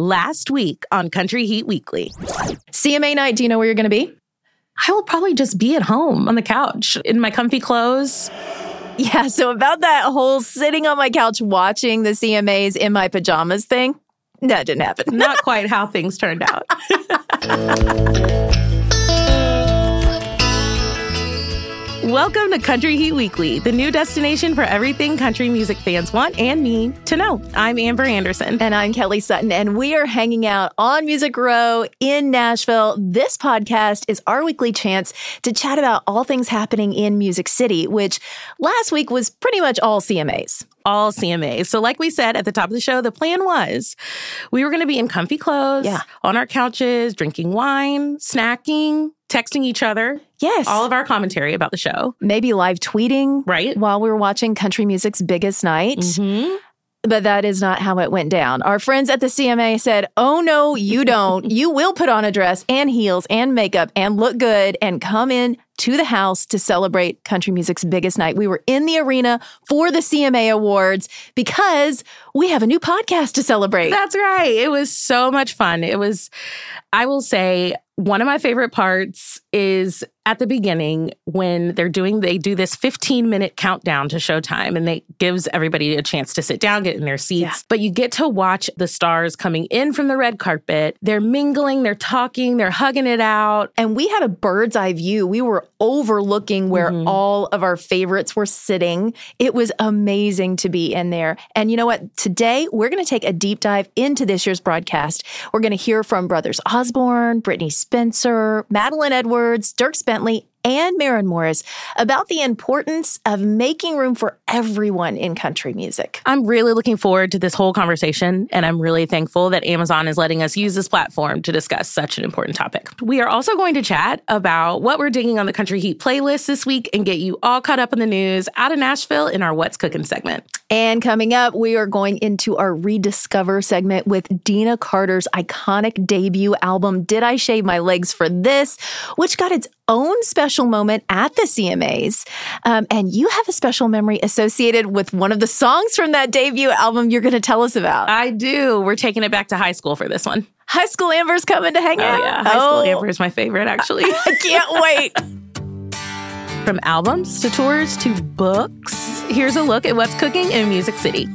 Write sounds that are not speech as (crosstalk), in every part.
last week on Country Heat Weekly. CMA night, do you know where you're going to be? I will probably just be at home on the couch in my comfy clothes. Yeah, so about that whole sitting on my couch watching the CMAs in my pajamas thing, that didn't happen. Not (laughs) quite how things turned out. (laughs) Welcome to Country Heat Weekly, the new destination for everything country music fans want and need to know. I'm Amber Anderson. And I'm Kelly Sutton, and we are hanging out on Music Row in Nashville. This podcast is our weekly chance to chat about all things happening in Music City, which last week was pretty much all CMAs all CMAs. So, like we said at the top of the show, the plan was we were going to be in comfy clothes, yeah. on our couches, drinking wine, snacking, texting each other. Yes. All of our commentary about the show. Maybe live tweeting. Right. While we were watching country music's biggest night. Mm-hmm. But that is not how it went down. Our friends at the CMA said, Oh, no, you don't. (laughs) you will put on a dress and heels and makeup and look good and come in to the house to celebrate country music's biggest night. We were in the arena for the CMA Awards because we have a new podcast to celebrate. That's right. It was so much fun. It was, I will say, one of my favorite parts is at the beginning when they're doing they do this 15 minute countdown to showtime and they gives everybody a chance to sit down get in their seats. Yeah. but you get to watch the stars coming in from the red carpet. They're mingling they're talking they're hugging it out. And we had a bird's eye view. We were overlooking where mm-hmm. all of our favorites were sitting. It was amazing to be in there. And you know what? Today we're going to take a deep dive into this year's broadcast. We're going to hear from brothers osborne brittney spencer madeline edwards dierks Bentley and Maren Morris about the importance of making room for everyone in country music. I'm really looking forward to this whole conversation, and I'm really thankful that Amazon is letting us use this platform to discuss such an important topic. We are also going to chat about what we're digging on the Country Heat playlist this week and get you all caught up in the news out of Nashville in our What's Cooking segment. And coming up, we are going into our Rediscover segment with Deana Carter's iconic debut album, Did I Shave My Legs for This, which got its own special moment at the CMAs. Um, and you have a special memory associated with one of the songs from that debut album you're going to tell us about. I do. We're taking it back to high school for this one. High School Amber's coming to hang out. oh, out. Yeah, High oh. School Amber is my favorite, actually. (laughs) I can't wait. (laughs) From albums to tours to books, here's a look at what's cooking in Music City.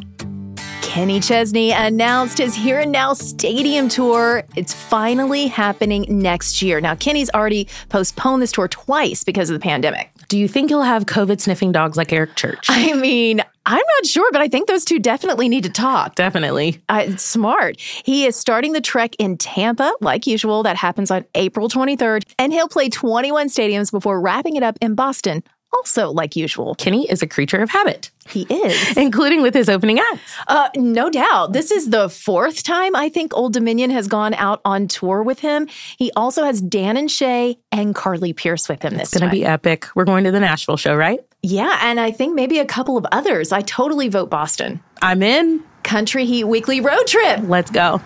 Kenny Chesney announced his Here and Now Stadium tour. It's finally happening next year. Now, Kenny's already postponed this tour twice because of the pandemic. Do you think he'll have COVID sniffing dogs like Eric Church? I mean, I'm not sure, but I think those two definitely need to talk. Definitely. Uh, smart. He is starting the trek in Tampa, like usual. That happens on April 23rd. And he'll play 21 stadiums before wrapping it up in Boston also like usual. Kenny is a creature of habit. He is. (laughs) Including with his opening act. Uh, no doubt. This is the fourth time I think Old Dominion has gone out on tour with him. He also has Dan and Shay and Carly Pearce with him this It's going to be epic. We're going to the Nashville show, right? Yeah, and I think maybe a couple of others. I totally vote Boston. I'm in. Country Heat Weekly Road Trip. Let's go.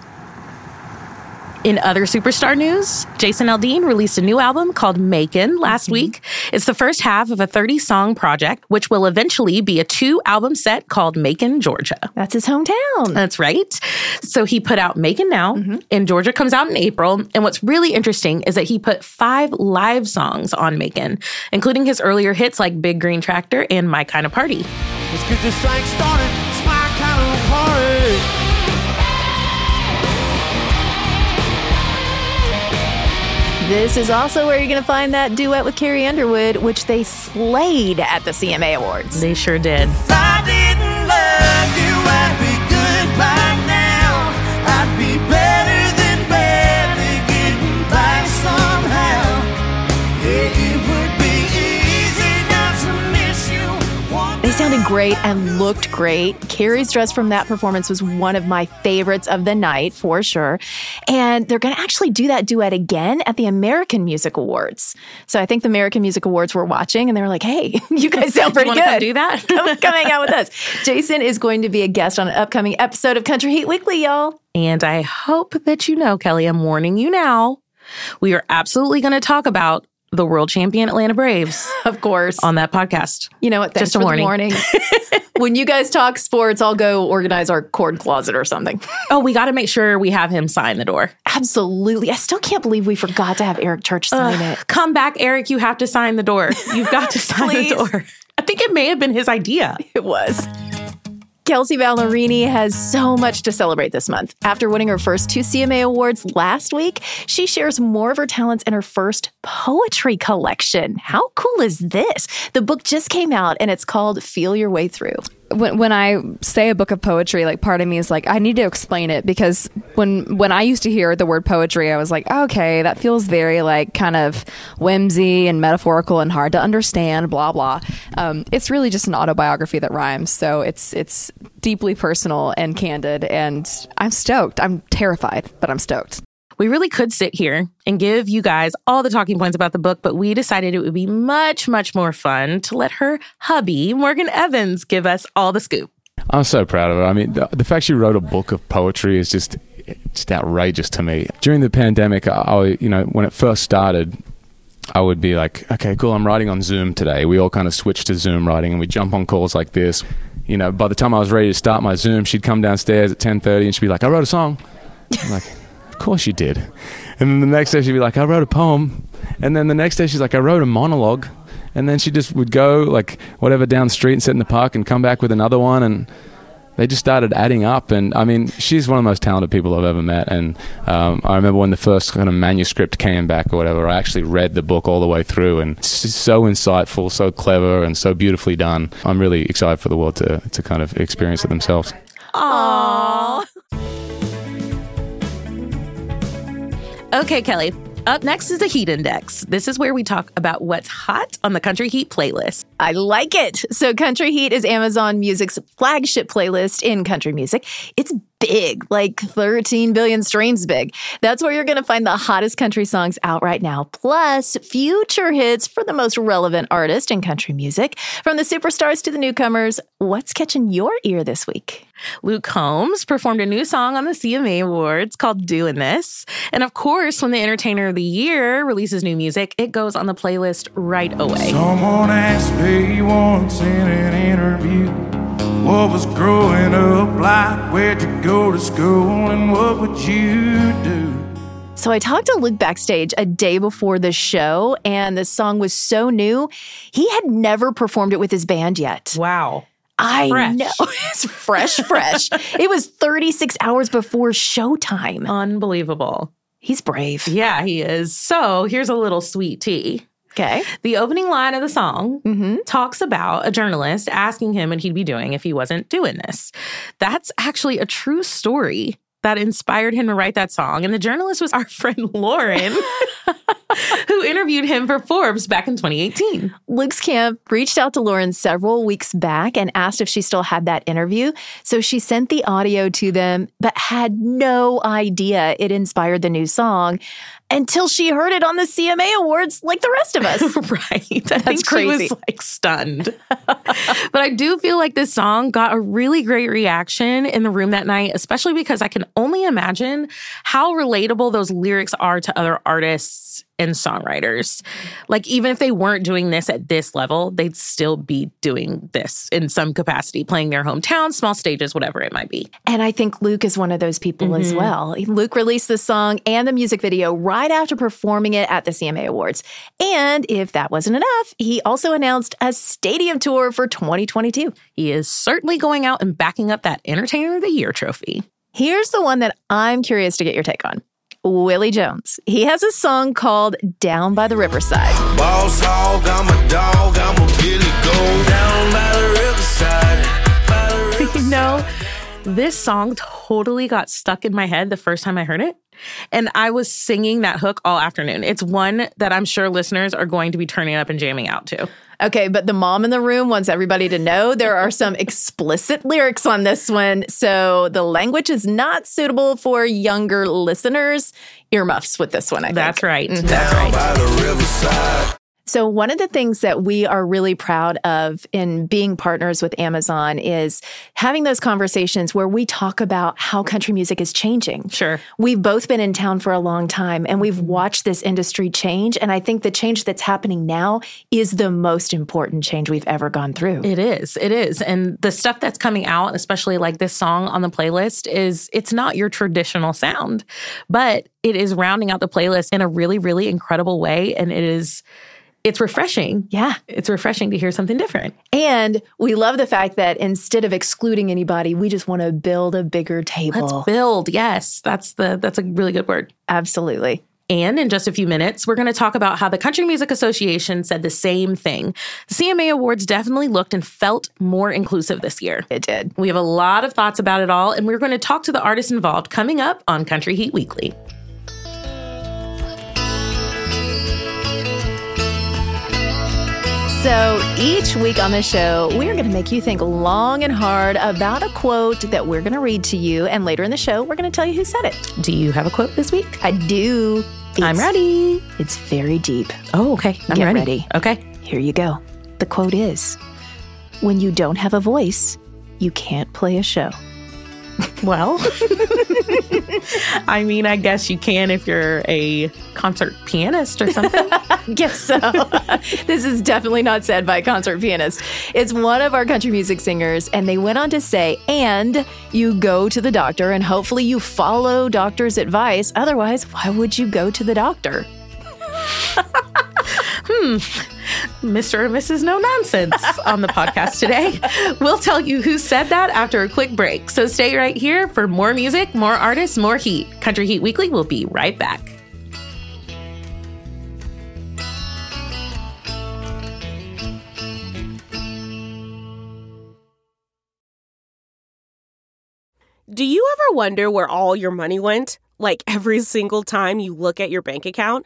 In other superstar news, Jason Aldean released a new album called Macon last mm-hmm. week. It's the first half of a 30 song project, which will eventually be a two album set called Macon, Georgia. That's his hometown. That's right. So he put out Macon Now, mm-hmm. and Georgia comes out in April. And what's really interesting is that he put five live songs on Macon, including his earlier hits like Big Green Tractor and My Kind of Party. Let's get this thing started. This is also where you're going to find that duet with Carrie Underwood, which they slayed at the CMA Awards. They sure did. Sounded great and looked great. Carrie's dress from that performance was one of my favorites of the night, for sure. And they're going to actually do that duet again at the American Music Awards. So I think the American Music Awards were watching and they were like, hey, (laughs) you guys sound (laughs) pretty good. Come do that? (laughs) come, come hang out with us. Jason is going to be a guest on an upcoming episode of Country Heat Weekly, y'all. And I hope that you know, Kelly, I'm warning you now. We are absolutely going to talk about the world champion Atlanta Braves. (laughs) of course. On that podcast. You know what? Just a warning. warning. (laughs) when you guys talk sports, I'll go organize our cord closet or something. Oh, we got to make sure we have him sign the door. Absolutely. I still can't believe we forgot to have Eric Church sign uh, it. Come back, Eric. You have to sign the door. You've got to (laughs) sign the door. I think it may have been his idea. It was. Kelsea Ballerini has so much to celebrate this month. After winning her first two CMA awards last week, she shares more of her talents in her first poetry collection. How cool is this? The book just came out and it's called Feel Your Way Through when when I say a book of poetry, like part of me is like I need to explain it because when when I used to hear the word poetry, I was like, okay, that feels very like kind of whimsy and metaphorical and hard to understand. Blah blah. Um, it's really just an autobiography that rhymes, so it's it's deeply personal and candid, and I'm stoked. I'm terrified, but I'm stoked. We really could sit here and give you guys all the talking points about the book, but we decided it would be much, much more fun to let her hubby, Morgan Evans, give us all the scoop. I'm so proud of her. I mean, the, the fact she wrote a book of poetry is just just outrageous to me. During the pandemic, I, I you know, when it first started, I would be like, okay, cool, I'm writing on Zoom today. We all kind of switched to Zoom writing and we jump on calls like this. You know, by the time I was ready to start my Zoom, she'd come downstairs at 10:30 and she'd be like, "I wrote a song." I'm like, course you did. And then the next day she'd be like, I wrote a poem. And then the next day she's like, I wrote a monologue. And then she just would go like whatever down the street and sit in the park and come back with another one. And they just started adding up. And I mean, she's one of the most talented people I've ever met. And um, I remember when the first kind of manuscript came back or whatever, I actually read the book all the way through. And it's so insightful, so clever, and so beautifully done. I'm really excited for the world to, to kind of experience it themselves. Aww. Okay, Kelly. Up next is the Heat Index. This is where we talk about what's hot on the Country Heat playlist. I like it. So, Country Heat is Amazon Music's flagship playlist in country music. It's big, like 13 billion streams big. That's where you're going to find the hottest country songs out right now, plus future hits for the most relevant artists in country music. From the superstars to the newcomers, what's catching your ear this week? Luke Combs performed a new song on the CMA Awards called Doing This. And of course, when the Entertainer of the Year releases new music, it goes on the playlist right away. Someone asked me once in an interview what was growing up like? Where'd you go to school and what would you do? So I talked to Luke backstage a day before the show, and the song was so new. He had never performed it with his band yet. Wow. I fresh. know. (laughs) It's fresh, fresh. it was 36 hours before showtime. Unbelievable. He's brave. Yeah, he is. So here's a little sweet tea. Okay. The opening line of the song mm-hmm. talks about a journalist asking him what he'd be doing if he wasn't doing this. That's actually a true story that inspired him to write that song. And the journalist was (laughs) our friend Lauren, (laughs) who interviewed him for Forbes back in 2018. Luke's camp reached out to Lauren several weeks back and asked if she still had that interview. So she sent the audio to them, but had no idea it inspired the new song until she heard it on the CMA Awards, like the rest of us. (laughs) right. That's I crazy. She was like stunned. but I do feel like this song got a really great reaction in the room that night, especially because I can only imagine how relatable those lyrics are to other artists and songwriters. Like, even if they weren't doing this at this level, they'd still be doing this in some capacity, playing their hometown, small stages, whatever it might be. And I think Luke is one of those people mm-hmm. as well. Luke released the song and the music video right after performing it at the CMA Awards. And if that wasn't enough, he also announced a stadium tour for 2022. He is certainly going out and backing up that Entertainer of the Year trophy. Here's the one that I'm curious to get your take on. Willie Jones. He has a song called Down by the Riverside. Boss hog, I'm a dog, I'm a Billy Gold. Down by the riverside. By the riverside. (laughs) you know, this song totally got stuck in my head the first time I heard it. And I was singing that hook all afternoon. It's one that I'm sure listeners are going to be turning up and jamming out to. Okay, but the mom in the room wants everybody to know there are some explicit lyrics on this one. So the language is not suitable for younger listeners. Earmuffs with this one, I think. That's right. That's right. So, one of the things that we are really proud of in being partners with Amazon is having those conversations where we talk about how country music is changing. Sure. We've both been in town for a long time and we've watched this industry change. And I think the change that's happening now is the most important change we've ever gone through. It is. It is. And the stuff that's coming out, especially like this song on the playlist, is it's not your traditional sound, but it is rounding out the playlist in a really, really incredible way. And it is it's refreshing. Yeah. It's refreshing to hear something different. And we love the fact that instead of excluding anybody, we just want to build a bigger table. Let's build. Yes. That's the that's a really good word. Absolutely. And in just a few minutes, we're going to talk about how the Country Music Association said the same thing. The CMA Awards definitely looked and felt more inclusive this year. It did. We have a lot of thoughts about it all, and we're going to talk to the artists involved coming up on Country Heat Weekly. So each week on the show, we're going to make you think long and hard about a quote that we're going to read to you. And later in the show, we're going to tell you who said it. Do you have a quote this week? I do. I'm ready. It's very deep. Oh, okay. I'm Get ready. ready. Okay. Here you go. The quote is When you don't have a voice, you can't play a show. Well, (laughs) I mean, I guess you can if you're a concert pianist or something. (laughs) Guess so. (laughs) this is definitely not said by a concert pianist. It's one of our country music singers, and they went on to say, and you go to the doctor, and hopefully you follow doctor's advice. Otherwise, why would you go to the doctor? Hmm. Mr. and Mrs. No Nonsense on the podcast today. We'll tell you who said that after a quick break. So stay right here for more music, more artists, more heat. Country Heat Weekly will be right back. Do you ever wonder where all your money went? Like every single time you look at your bank account?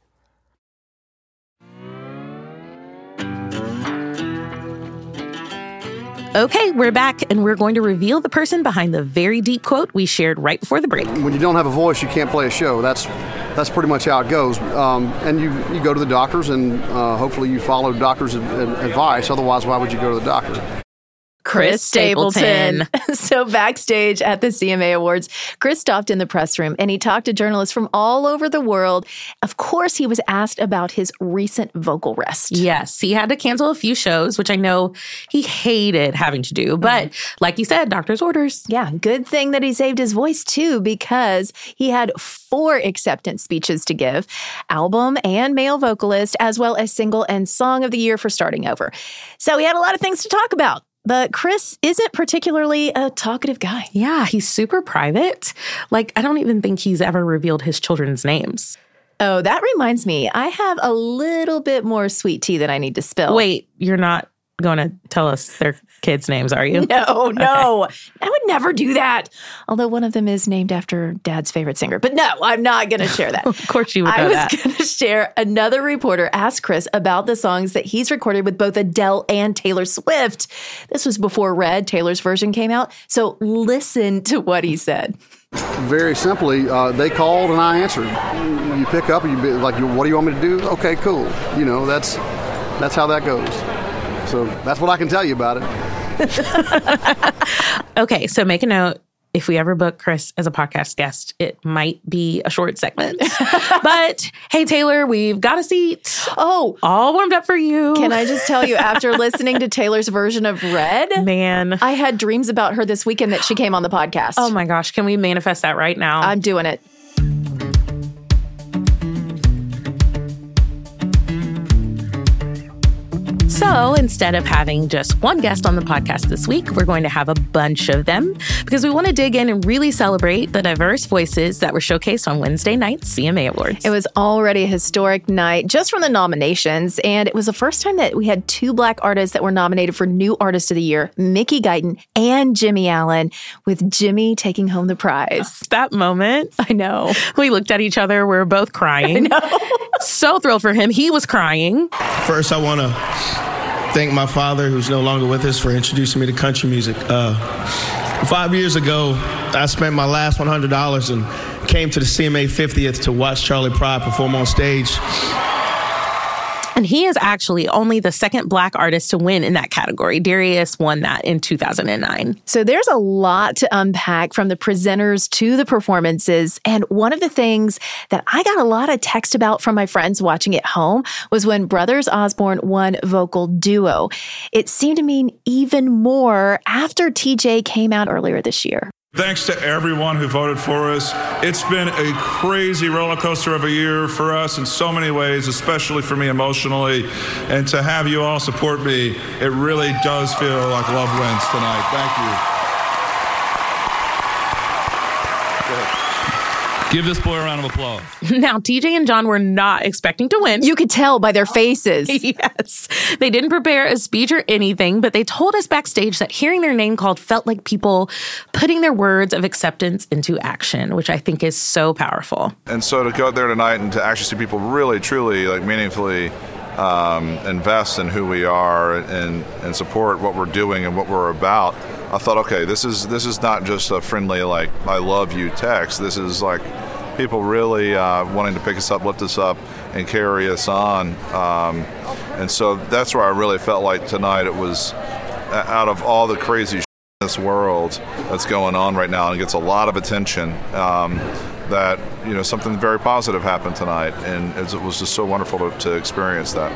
Okay, we're back, and we're going to reveal the person behind the very deep quote we shared right before the break. when you don't have a voice, you can't play a show. That's that's pretty much how it goes. Um, and you, you go to the doctors, and uh, hopefully you follow doctors' ad- ad- advice. Otherwise, why would you go to the doctor? Chris Stapleton. (laughs) (laughs) so, backstage at the CMA Awards, Chris stopped in the press room and he talked to journalists from all over the world. Of course, he was asked about his recent vocal rest. Yes, he had to cancel a few shows, which I know he hated having to do. But mm-hmm. like you said, doctor's orders. Yeah, good thing that he saved his voice too, because he had four acceptance speeches to give album and male vocalist, as well as single and song of the year for starting over. So he had a lot of things to talk about. But Chris isn't particularly a talkative guy. Yeah, he's super private. Like, I don't even think he's ever revealed his children's names. Oh, that reminds me, I have a little bit more sweet tea that I need to spill. Wait, you're not going to tell us their kids' names, are you? (laughs) No, no. I would never do that. Although one of them is named after dad's favorite singer. But no, I'm not going to share that. (laughs) Of course you would I know was going to share another reporter asked Chris about the songs that he's recorded with both Adele and Taylor Swift. This was before Red, Taylor's version, came out. So listen to what he said. Very simply, uh, they called and I answered. You pick up, and you be like, "What do you want me to do?" Okay, cool. You know, that's that's how that goes. So that's what I can tell you about it. (laughs) Okay, so make a note. If we ever book Chris as a podcast guest, it might be a short segment. (laughs) but hey, Taylor, we've got a seat Oh, all warmed up for you. can I just tell you, after (laughs) listening to Taylor's version of Red, Man. I had dreams about her this weekend that she came on the podcast. Oh my gosh, can we manifest that right now? I'm doing it. So instead of having just one guest on the podcast this week, we're going to have a bunch of them because we want to dig in and really celebrate the diverse voices that were showcased on Wednesday night's CMA Awards. It was already a historic night just from the nominations, and it was the first time that we had two black artists that were nominated for New Artist of the Year, Mickey Guyton and Jimmy Allen, with Jimmy taking home the prize. (laughs) That moment, I know. we looked at each other, we were both (laughs) crying. so thrilled for him. He was crying. First, I want to thank my father, who's no longer with us, for introducing me to country music. Uh, five years ago, I spent my last $100 and came to the CMA 50th to watch Charley Pride perform on stage. And he is actually only the second black artist to win in that category. Darius won that in 2009. So there's a lot to unpack from the presenters to the performances. And one of the things that I got a lot of text about from my friends watching at home was when Brothers Osborne won vocal duo. It seemed to mean even more after TJ came out earlier this year. Thanks to everyone who voted for us. It's been a crazy roller coaster of a year for us in so many ways, especially for me emotionally. And to have you all support me, it really does feel like love wins tonight. Thank you. Give this boy a round of applause. (laughs) Now, TJ and John were not expecting to win. You could tell by their faces. (laughs) yes. They didn't prepare a speech or anything, but they told us backstage that hearing their name called felt like people putting their words of acceptance into action, which I think is so powerful. And so to go out there tonight and to actually see people really, truly, like meaningfully um, invest in who we are and, and support what we're doing and what we're about. I thought, okay, this is this is not just a friendly like "I love you" text. This is like people really uh, wanting to pick us up, lift us up, and carry us on. Um, and so that's where I really felt like tonight it was out of all the crazy in this world that's going on right now and gets a lot of attention. Um, that you know something very positive happened tonight, and it was just so wonderful to, to experience that.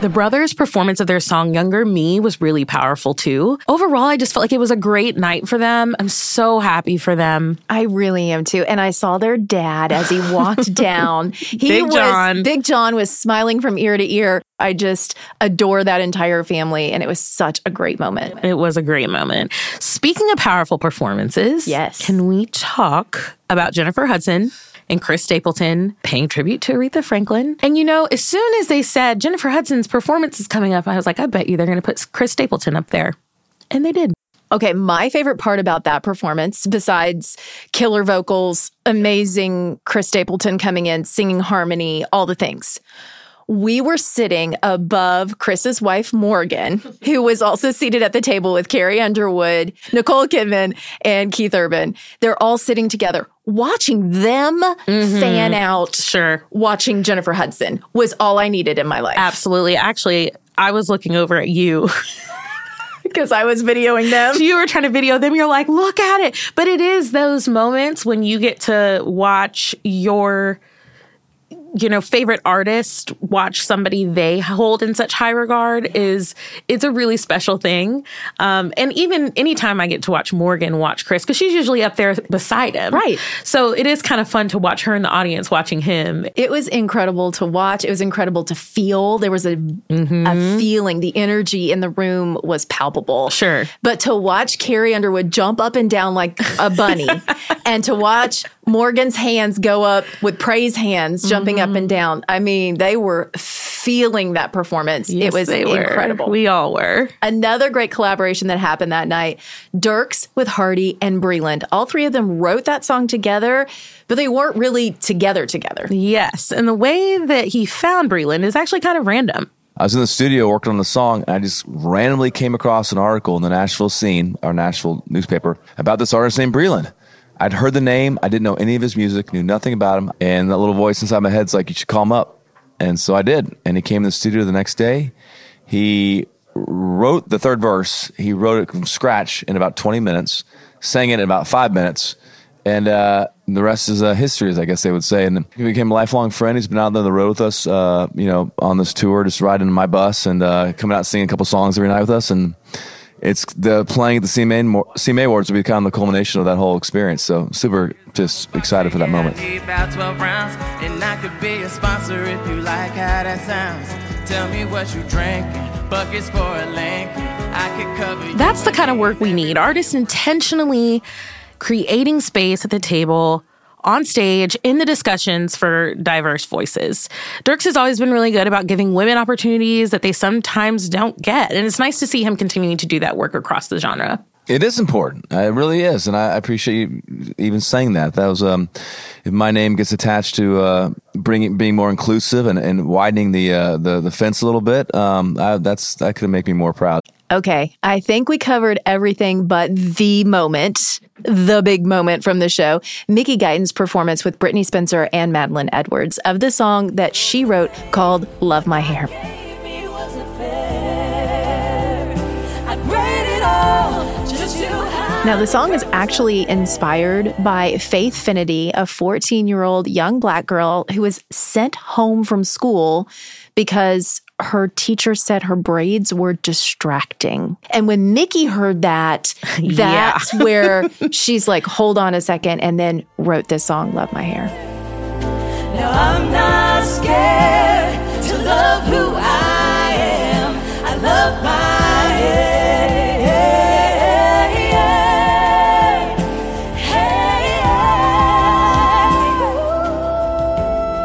The brothers' performance of their song Younger Me was really powerful too. Overall, I just felt like it was a great night for them. I'm so happy for them. I really am too. And I saw their dad as he (laughs) walked down. He Big was John. Big John was smiling from ear to ear. I just adore that entire family and it was such a great moment. It was a great moment. Speaking of powerful performances, Yes. can we talk about Jennifer Hudson and Chris Stapleton paying tribute to Aretha Franklin? And you know, as soon as they said Jennifer Hudson's performance is coming up, I was like, I bet you they're going to put Chris Stapleton up there. And they did. Okay, my favorite part about that performance, besides killer vocals, amazing Chris Stapleton coming in, singing harmony, all the things. We were sitting above Chris's wife, Morgan, who was also seated at the table with Carrie Underwood, Nicole Kidman, and Keith Urban. They're all sitting together. Watching them mm-hmm. fan out, Sure. watching Jennifer Hudson was all I needed in my life. Absolutely. Actually, I was looking over at you. (laughs) Because I was videoing them. you were trying to video them. You're like, look at it. But it is those moments when you get to watch your you know favorite artist watch somebody they hold in such high regard is it's a really special thing um and even anytime i get to watch morgan watch chris because she's usually up there beside him Right. so it is kind of fun to watch her in the audience watching him It was incredible to watch. It was incredible to feel. There was a, a feeling. The energy in the room was palpable. Sure. But to watch Carrie Underwood jump up and down like a bunny (laughs) and to watch Morgan's hands go up with praise hands jumping up and mm-hmm. down. I mean, they were feeling that performance. it was they were. incredible. we all were Another great collaboration that happened that night Dierks with Hardy and Breland. All three of them wrote that song together, but they weren't really together together. yes and the way that he found breland is actually kind of random I was in the studio working on the song, and I just randomly came across an article in the Nashville Scene, our Nashville newspaper, about this artist named Breland. I'd heard the name, I didn't know any of his music, knew nothing about him, and that little voice inside my head's like, "You should call him up." And so I did, and he came in the studio the next day. He wrote the third verse. He wrote it from scratch in about 20 minutes, sang it in about five minutes, and uh, the rest is uh, history, as I guess they would say. And he became a lifelong friend. He's been out on the road with us, uh, you know, on this tour, just riding in my bus and uh, coming out singing a couple songs every night with us. And it's the playing at the CMA, Mo- CMA Awards will be kind of the culmination of that whole experience. So super just excited for that moment. About 12 rounds, and I could be a sponsor if you like how that sounds. Tell me what you drinking, buckets for a length. I could cover That's the kind of work we need. Artists intentionally creating space at the table, on stage, in the discussions for diverse voices. Dierks has always been really good about giving women opportunities that they sometimes don't get. And it's nice to see him continuing to do that work across the genre. It is important. It really is, and I appreciate you even saying that. That was um, if my name gets attached to uh, bringing being more inclusive and, and widening the, uh, the the fence a little bit. Um, I, that's that could make me more proud. Okay, I think we covered everything but the moment, the big moment from the show. Mickey Guyton's performance with Brittney Spencer and Madeline Edwards of the song that she wrote called Love My Hair. Now, the song is actually inspired by Faith Fennidy, a 14 year old young black girl who was sent home from school because her teacher said her braids were distracting. And when Mickey heard that, (laughs) that's where she's like, hold on a second, and then wrote this song, Love My Hair. Now I'm not scared to love who I am. I love my hair.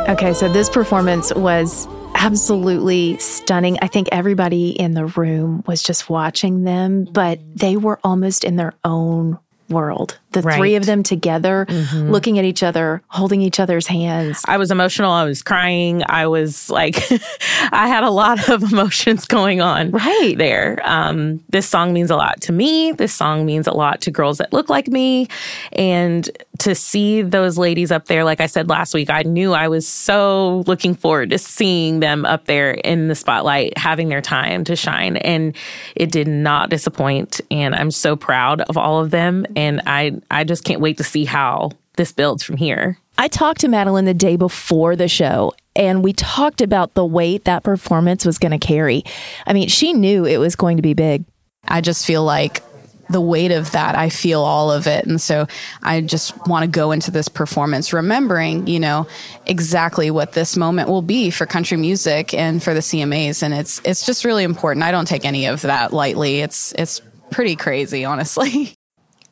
Okay, so this performance was absolutely stunning. I think everybody in the room was just watching them, but they were almost in their own world. The Right. three of them together, Mhm. looking at each other, holding each other's hands. I was emotional. I was crying. I was like, (laughs) I had a lot of (laughs) emotions going on right there. Um, this song means a lot to me. This song means a lot to girls that look like me. And to see those ladies up there, like I said last week, I knew I was so looking forward to seeing them up there in the spotlight, having their time to shine. And it did not disappoint. And I'm so proud of all of them. And I, I just can't wait to see how this builds from here. I talked to Madeline the day before the show, and we talked about the weight that performance was going to carry. I mean, she knew it was going to be big. I just feel like the weight of that, I feel all of it. And so I just want to go into this performance remembering, you know, exactly what this moment will be for country music and for the CMAs. And it's, it's just really important. I don't take any of that lightly. It's, it's pretty crazy, honestly. (laughs)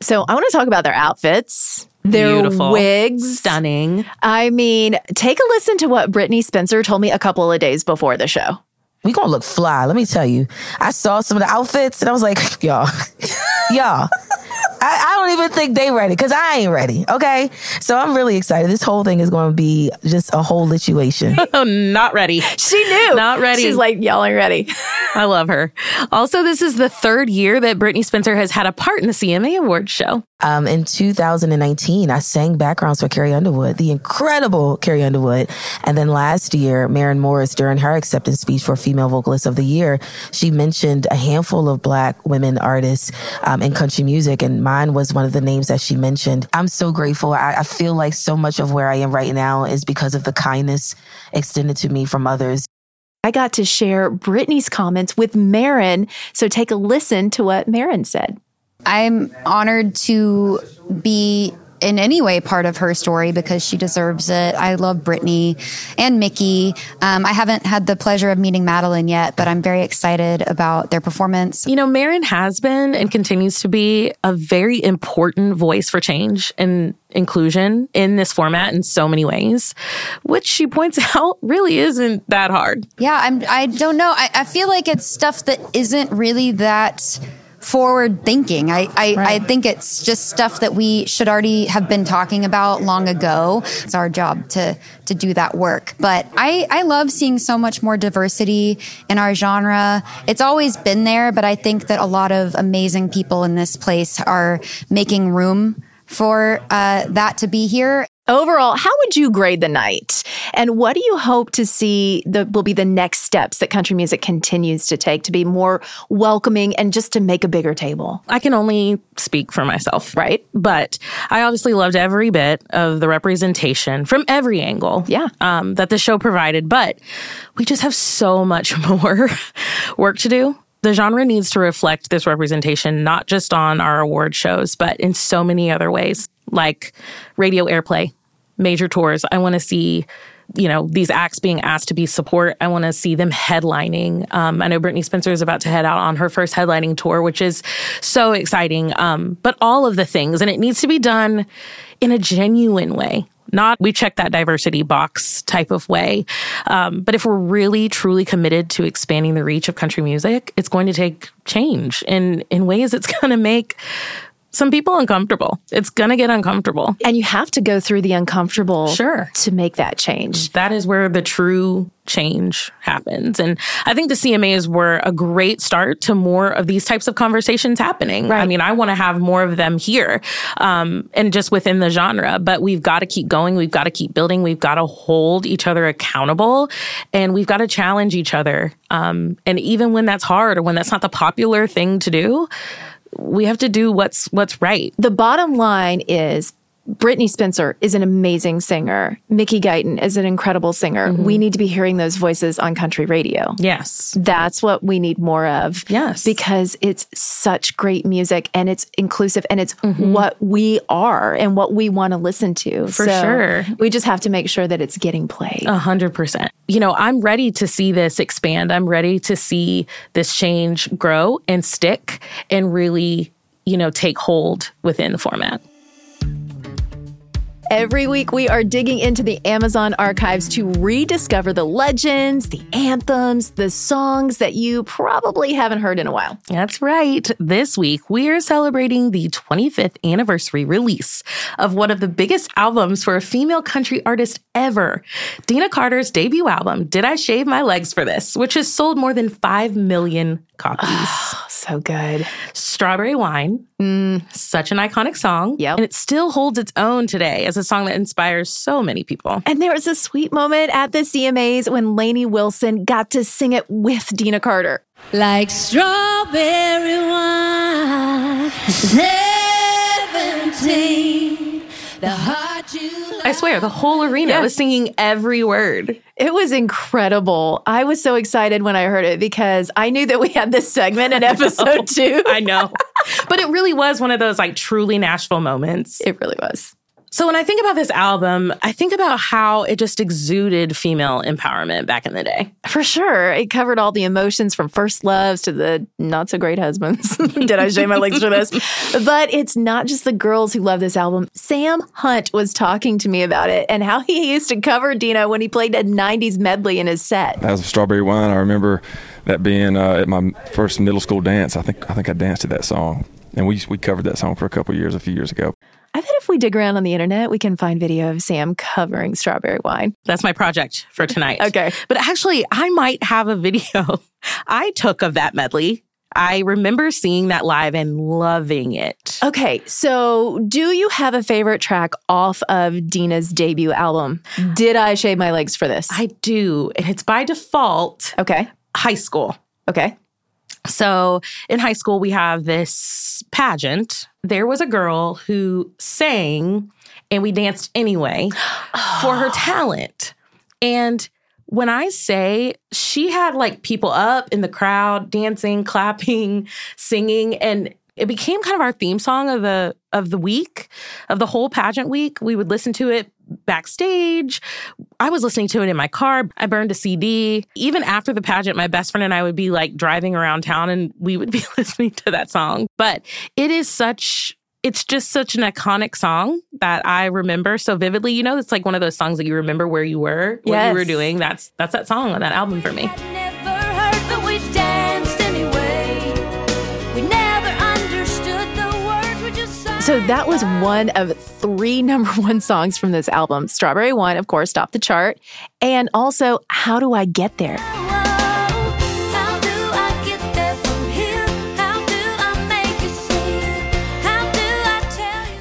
So I want to talk about their outfits. Their Beautiful. wigs. Stunning. I mean, take a listen to what Brittney Spencer told me a couple of days before the show. We gonna look fly. Let me tell you. I saw some of the outfits and I was like, (laughs) y'all, (laughs) y'all. I, I don't even think they ready because I ain't ready. Okay, so I'm really excited. This whole thing is going to be just a whole situation. Oh, (laughs) not ready. She knew. Not ready. She's like, y'all ain't ready. (laughs) I love her. Also, this is the third year that Brittney Spencer has had a part in the CMA Awards show. Um, in 2019, I sang backgrounds for Carrie Underwood, the incredible Carrie Underwood. And then last year, Maren Morris, during her acceptance speech for Female Vocalist of the Year, she mentioned a handful of Black women artists um, in country music, and mine was one of the names that she mentioned. I'm so grateful. I, I feel like so much of where I am right now is because of the kindness extended to me from others. I got to share Brittney's comments with Maren. So take a listen to what Maren said. I'm honored to be in any way part of her story because she deserves it. I love Brittney and Mickey. Um, I haven't had the pleasure of meeting Madeline yet, but I'm very excited about their performance. You know, Maren has been and continues to be a very important voice for change and inclusion in this format in so many ways, which she points (laughs) out really isn't that hard. Yeah, I'm. I don't know. I, I feel like it's stuff that isn't really that forward thinking. I I, I think it's just stuff that we should already have been talking about long ago. It's our job to to do that work. But I I love seeing so much more diversity in our genre. It's always been there, but I think that a lot of amazing people in this place are making room for uh, that to be here. Overall, how would you grade the night? And what do you hope to see that will be the next steps that country music continues to take to be more welcoming and just to make a bigger table? I can only speak for myself. Right. But I obviously loved every bit of the representation from every angle. Yeah. Um, that the show provided. But we just have so much (laughs) more work to do. The genre needs to reflect this representation, not just on our award shows, but in so many other ways, like radio airplay, major tours. I want to see you know these acts being asked to be support. I want to see them headlining. Um, i know brittney spencer is about to head out on her first headlining tour which is so exciting. Um, but all of the things and it needs to be done in a genuine way not we check that diversity box type of way. Um, but if we're really truly committed to expanding the reach of country music it's going to take change in in ways it's (laughs) going to make some people uncomfortable. It's going to get uncomfortable. And you have to go through the uncomfortable sure. to make that change. That is where the true change happens. And I think the CMAs were a great start to more of these types of conversations happening. Right. I mean, I want to have more of them here um, and just within the genre, but we've got to keep going. We've got to keep building. We've got to hold each other accountable and we've got to challenge each other. Um, and even when that's hard or when that's not the popular thing to do, we have to do what's what's right. The bottom line is Brittney Spencer is an amazing singer. Mickey Guyton is an incredible singer. Mm-hmm. We need to be hearing those voices on country radio. Yes. That's what we need more of. Yes. Because it's such great music and it's inclusive and it's mm-hmm. what we are and what we want to listen to. For so sure. We just have to make sure that it's getting played. A hundred percent. You know, I'm ready to see this expand. I'm ready to see this change grow and stick and really, you know, take hold within the format. Every week, we are digging into the Amazon archives to rediscover the legends, the anthems, the songs that you probably haven't heard in a while. That's right. This week, we are celebrating the 25th anniversary release of one of the biggest albums for a female country artist ever Deana Carter's debut album, Did I Shave My Legs for This, which has sold more than 5 million copies. Ah, So good. Strawberry Wine, mm, such an iconic song. Yep. And it still holds its own today as a song that inspires so many people. And there was a sweet moment at the CMAs when Lainey Wilson got to sing it with Deana Carter. Like strawberry wine, I swear, the whole arena yes. was singing every word. It was incredible. I was so excited when I heard it because I knew that we had this segment in (laughs) episode two. I know. but it really was one of those like truly Nashville moments. It really was. So when I think about this album, I think about how it just exuded female empowerment back in the day. For sure. It covered all the emotions from first loves to the not so great husbands. (laughs) Did I shave my legs for this? But it's not just the girls who love this album. Sam Hunt was talking to me about it and how he used to cover Deana when he played a 90s medley in his set. As was strawberry wine, I remember that being uh, at my first middle school dance. I think I think I danced to that song. And we we covered that song for a couple years a few years ago. I bet if we dig around on the internet, we can find video of Sam covering strawberry wine. That's my project for tonight. (laughs) okay. But actually, I might have a video (laughs) I took of that medley. I remember seeing that live and loving it. Okay, so do you have a favorite track off of Deana's debut album? Did I shave my legs for this? I do. And it's by default. Okay. High school. Okay. So in high school, we have this pageant. There was a girl who sang and we danced anyway for her (gasps) talent. And when I say she had like people up in the crowd dancing, (laughs) clapping, singing, and it became kind of our theme song of the of the week of the whole pageant week we would listen to it backstage i was listening to it in my car i burned a cd even after the pageant my best friend and i would be like driving around town and we would (laughs) be listening to that song but it is such it's just such an iconic song that I remember so vividly. You know, it's like one of those songs that you remember where you were, what yes. you were doing. That's that's that song on that album for me. So that was one of three (laughs) number one songs from this album. Strawberry Wine, of course, topped the chart. And also, How Do I Get There?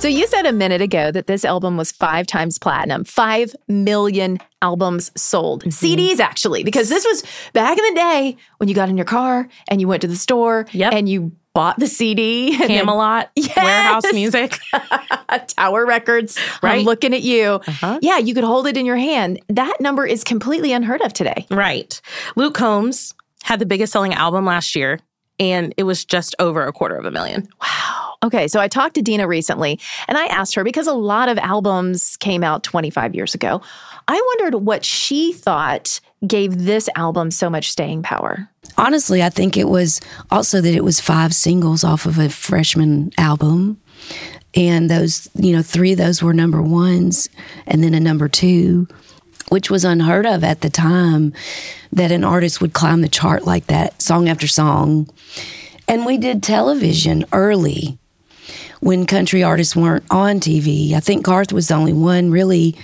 So you said a minute ago that this album was five times platinum, five million albums sold. Mm-hmm. CDs actually, because this was back in the day when you got in your car and you went to the store yep. and you bought the CD. Camelot, (laughs) yes. Wherehouse Music, (laughs) Tower Records. Right. I'm looking at you. Uh-huh. Yeah, you could hold it in your hand. That number is completely unheard of today. Right. Luke Combs had the biggest selling album last year, and it was just over a quarter of a million. Wow. Okay, so I talked to Deana recently and I asked her because a lot of albums came out 25 years ago. I wondered what she thought gave this album so much staying power. Honestly, I think it was also that it was five singles off of a freshman album. And those, you know, three of those were number ones and then a number two, which was unheard of at the time that an artist would climb the chart like that, song after song. And we did television early when country artists weren't on TV. I think Garth was the only one really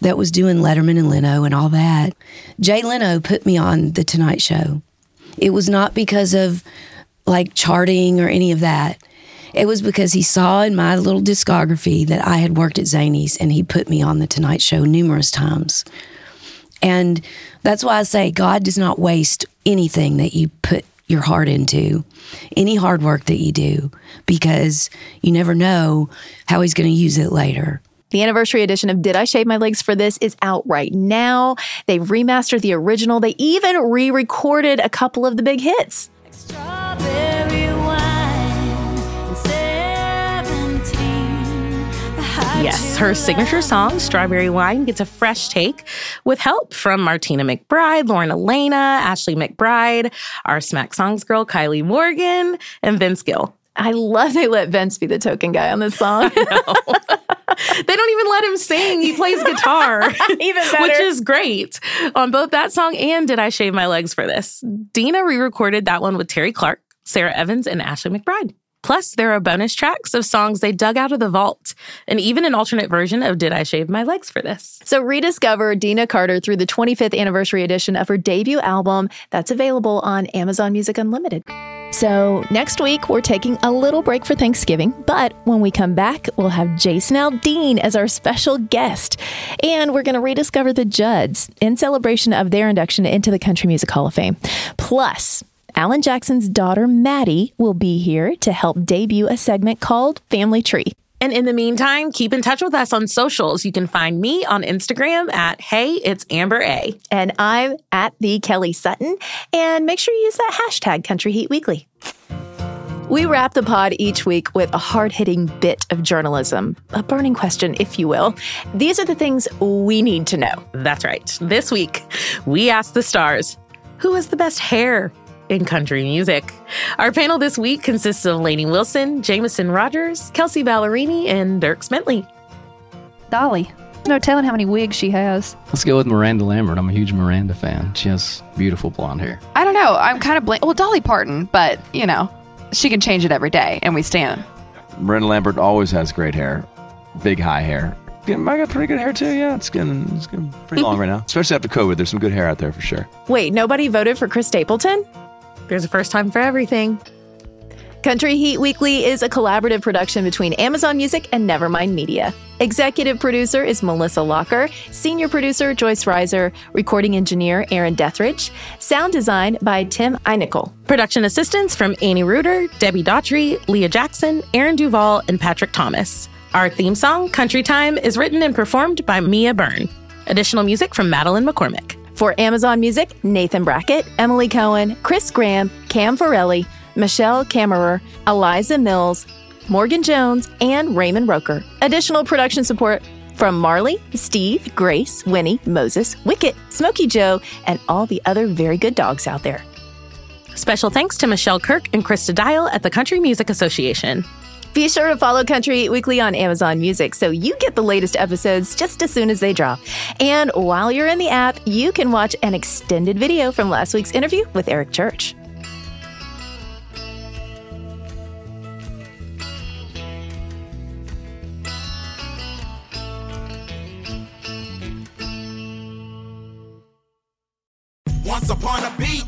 that was doing Letterman and Leno and all that. Jay Leno put me on The Tonight Show. It was not because of like charting or any of that. It was because he saw in my little discography that I had worked at Zanies and he put me on The Tonight Show numerous times. And that's why I say God does not waste anything that you put your heart into, any hard work that you do, because you never know how he's going to use it later. The anniversary edition of Did I Shave My Legs for This is out right now. They've remastered the original. They even re recorded a couple of the big hits. Yes, her signature song, Strawberry Wine, gets a fresh take with help from Martina McBride, Lauren Alaina, Ashley McBryde, our Smack Songs girl, Kylie Morgan, and Vince Gill. I love they let Vince be the token guy on this song. (laughs) they don't even let him sing. He plays guitar, (laughs) even better. which is great on both that song and Did I Shave My Legs for This? Deana re recorded that one with Terri Clark, Sara Evans, and Ashley McBryde. Plus, there are bonus tracks of songs they dug out of the vault, and even an alternate version of Did I Shave My Legs for This? So rediscover Deana Carter through the 25th anniversary edition of her debut album that's available on Amazon Music Unlimited. So, next week, we're taking a little break for Thanksgiving, but when we come back, we'll have Jason Aldean as our special guest. And we're going to rediscover the Judds in celebration of their induction into the Country Music Hall of Fame. Plus, Alan Jackson's daughter, Maddie, will be here to help debut a segment called Family Tree. And in the meantime, keep in touch with us on socials. You can find me on Instagram at Hey, it's Amber A. And I'm at the Kelly Sutton. And make sure you use that hashtag Country Heat Weekly. We wrap the pod each week with a hard hitting bit of journalism, a burning question, if you will. These are the things we need to know. That's right. This week, we asked the stars who has the best hair in country music. Our panel this week consists of Lainey Wilson, Jameson Rogers, Kelsey Ballerini, and Dierks Bentley. Dolly. No telling how many wigs she has. Let's go with Miranda Lambert. I'm a huge Miranda fan. She has beautiful blonde hair. I don't know. I'm kind of blank. Well, Dolly Parton, but you know, she can change it every day, and we stand. Miranda Lambert always has great hair, big high hair. Yeah, I got pretty good hair too. Yeah, it's getting it's getting pretty long (laughs) right now, especially after COVID. There's some good hair out there for sure. Wait, nobody voted for Chris Stapleton? There's a first time for everything. Country Heat Weekly is a collaborative production between Amazon Music and Nevermind Media. Executive producer is Melissa Locker, senior producer Joyce Reiser, recording engineer Aaron Dethridge, sound design by Tim Einikel. Production assistance from Annie Reuter, Debbie Daughtry, Leah Jackson, Aaron Duval, and Patrick Thomas. Our theme song, Country Time, is written and performed by Mia Byrne. Additional music from Madeline McCormick. For Amazon Music, Nathan Brackett, Emily Cohen, Chris Graham, Cam Farelli, Michelle Kammerer, Eliza Mills, Morgan Jones, and Raymond Roker. Additional production support from Marley, Steve, Grace, Winnie, Moses, Wicket, Smokey Joe, and all the other very good dogs out there. Special thanks to Michelle Kirk and Krista Dial at the Country Music Association. Be sure to follow Country Weekly on Amazon Music so you get the latest episodes just as soon as they drop. And while you're in the app, you can watch an extended video from last week's interview with Eric Church. Once upon a beat.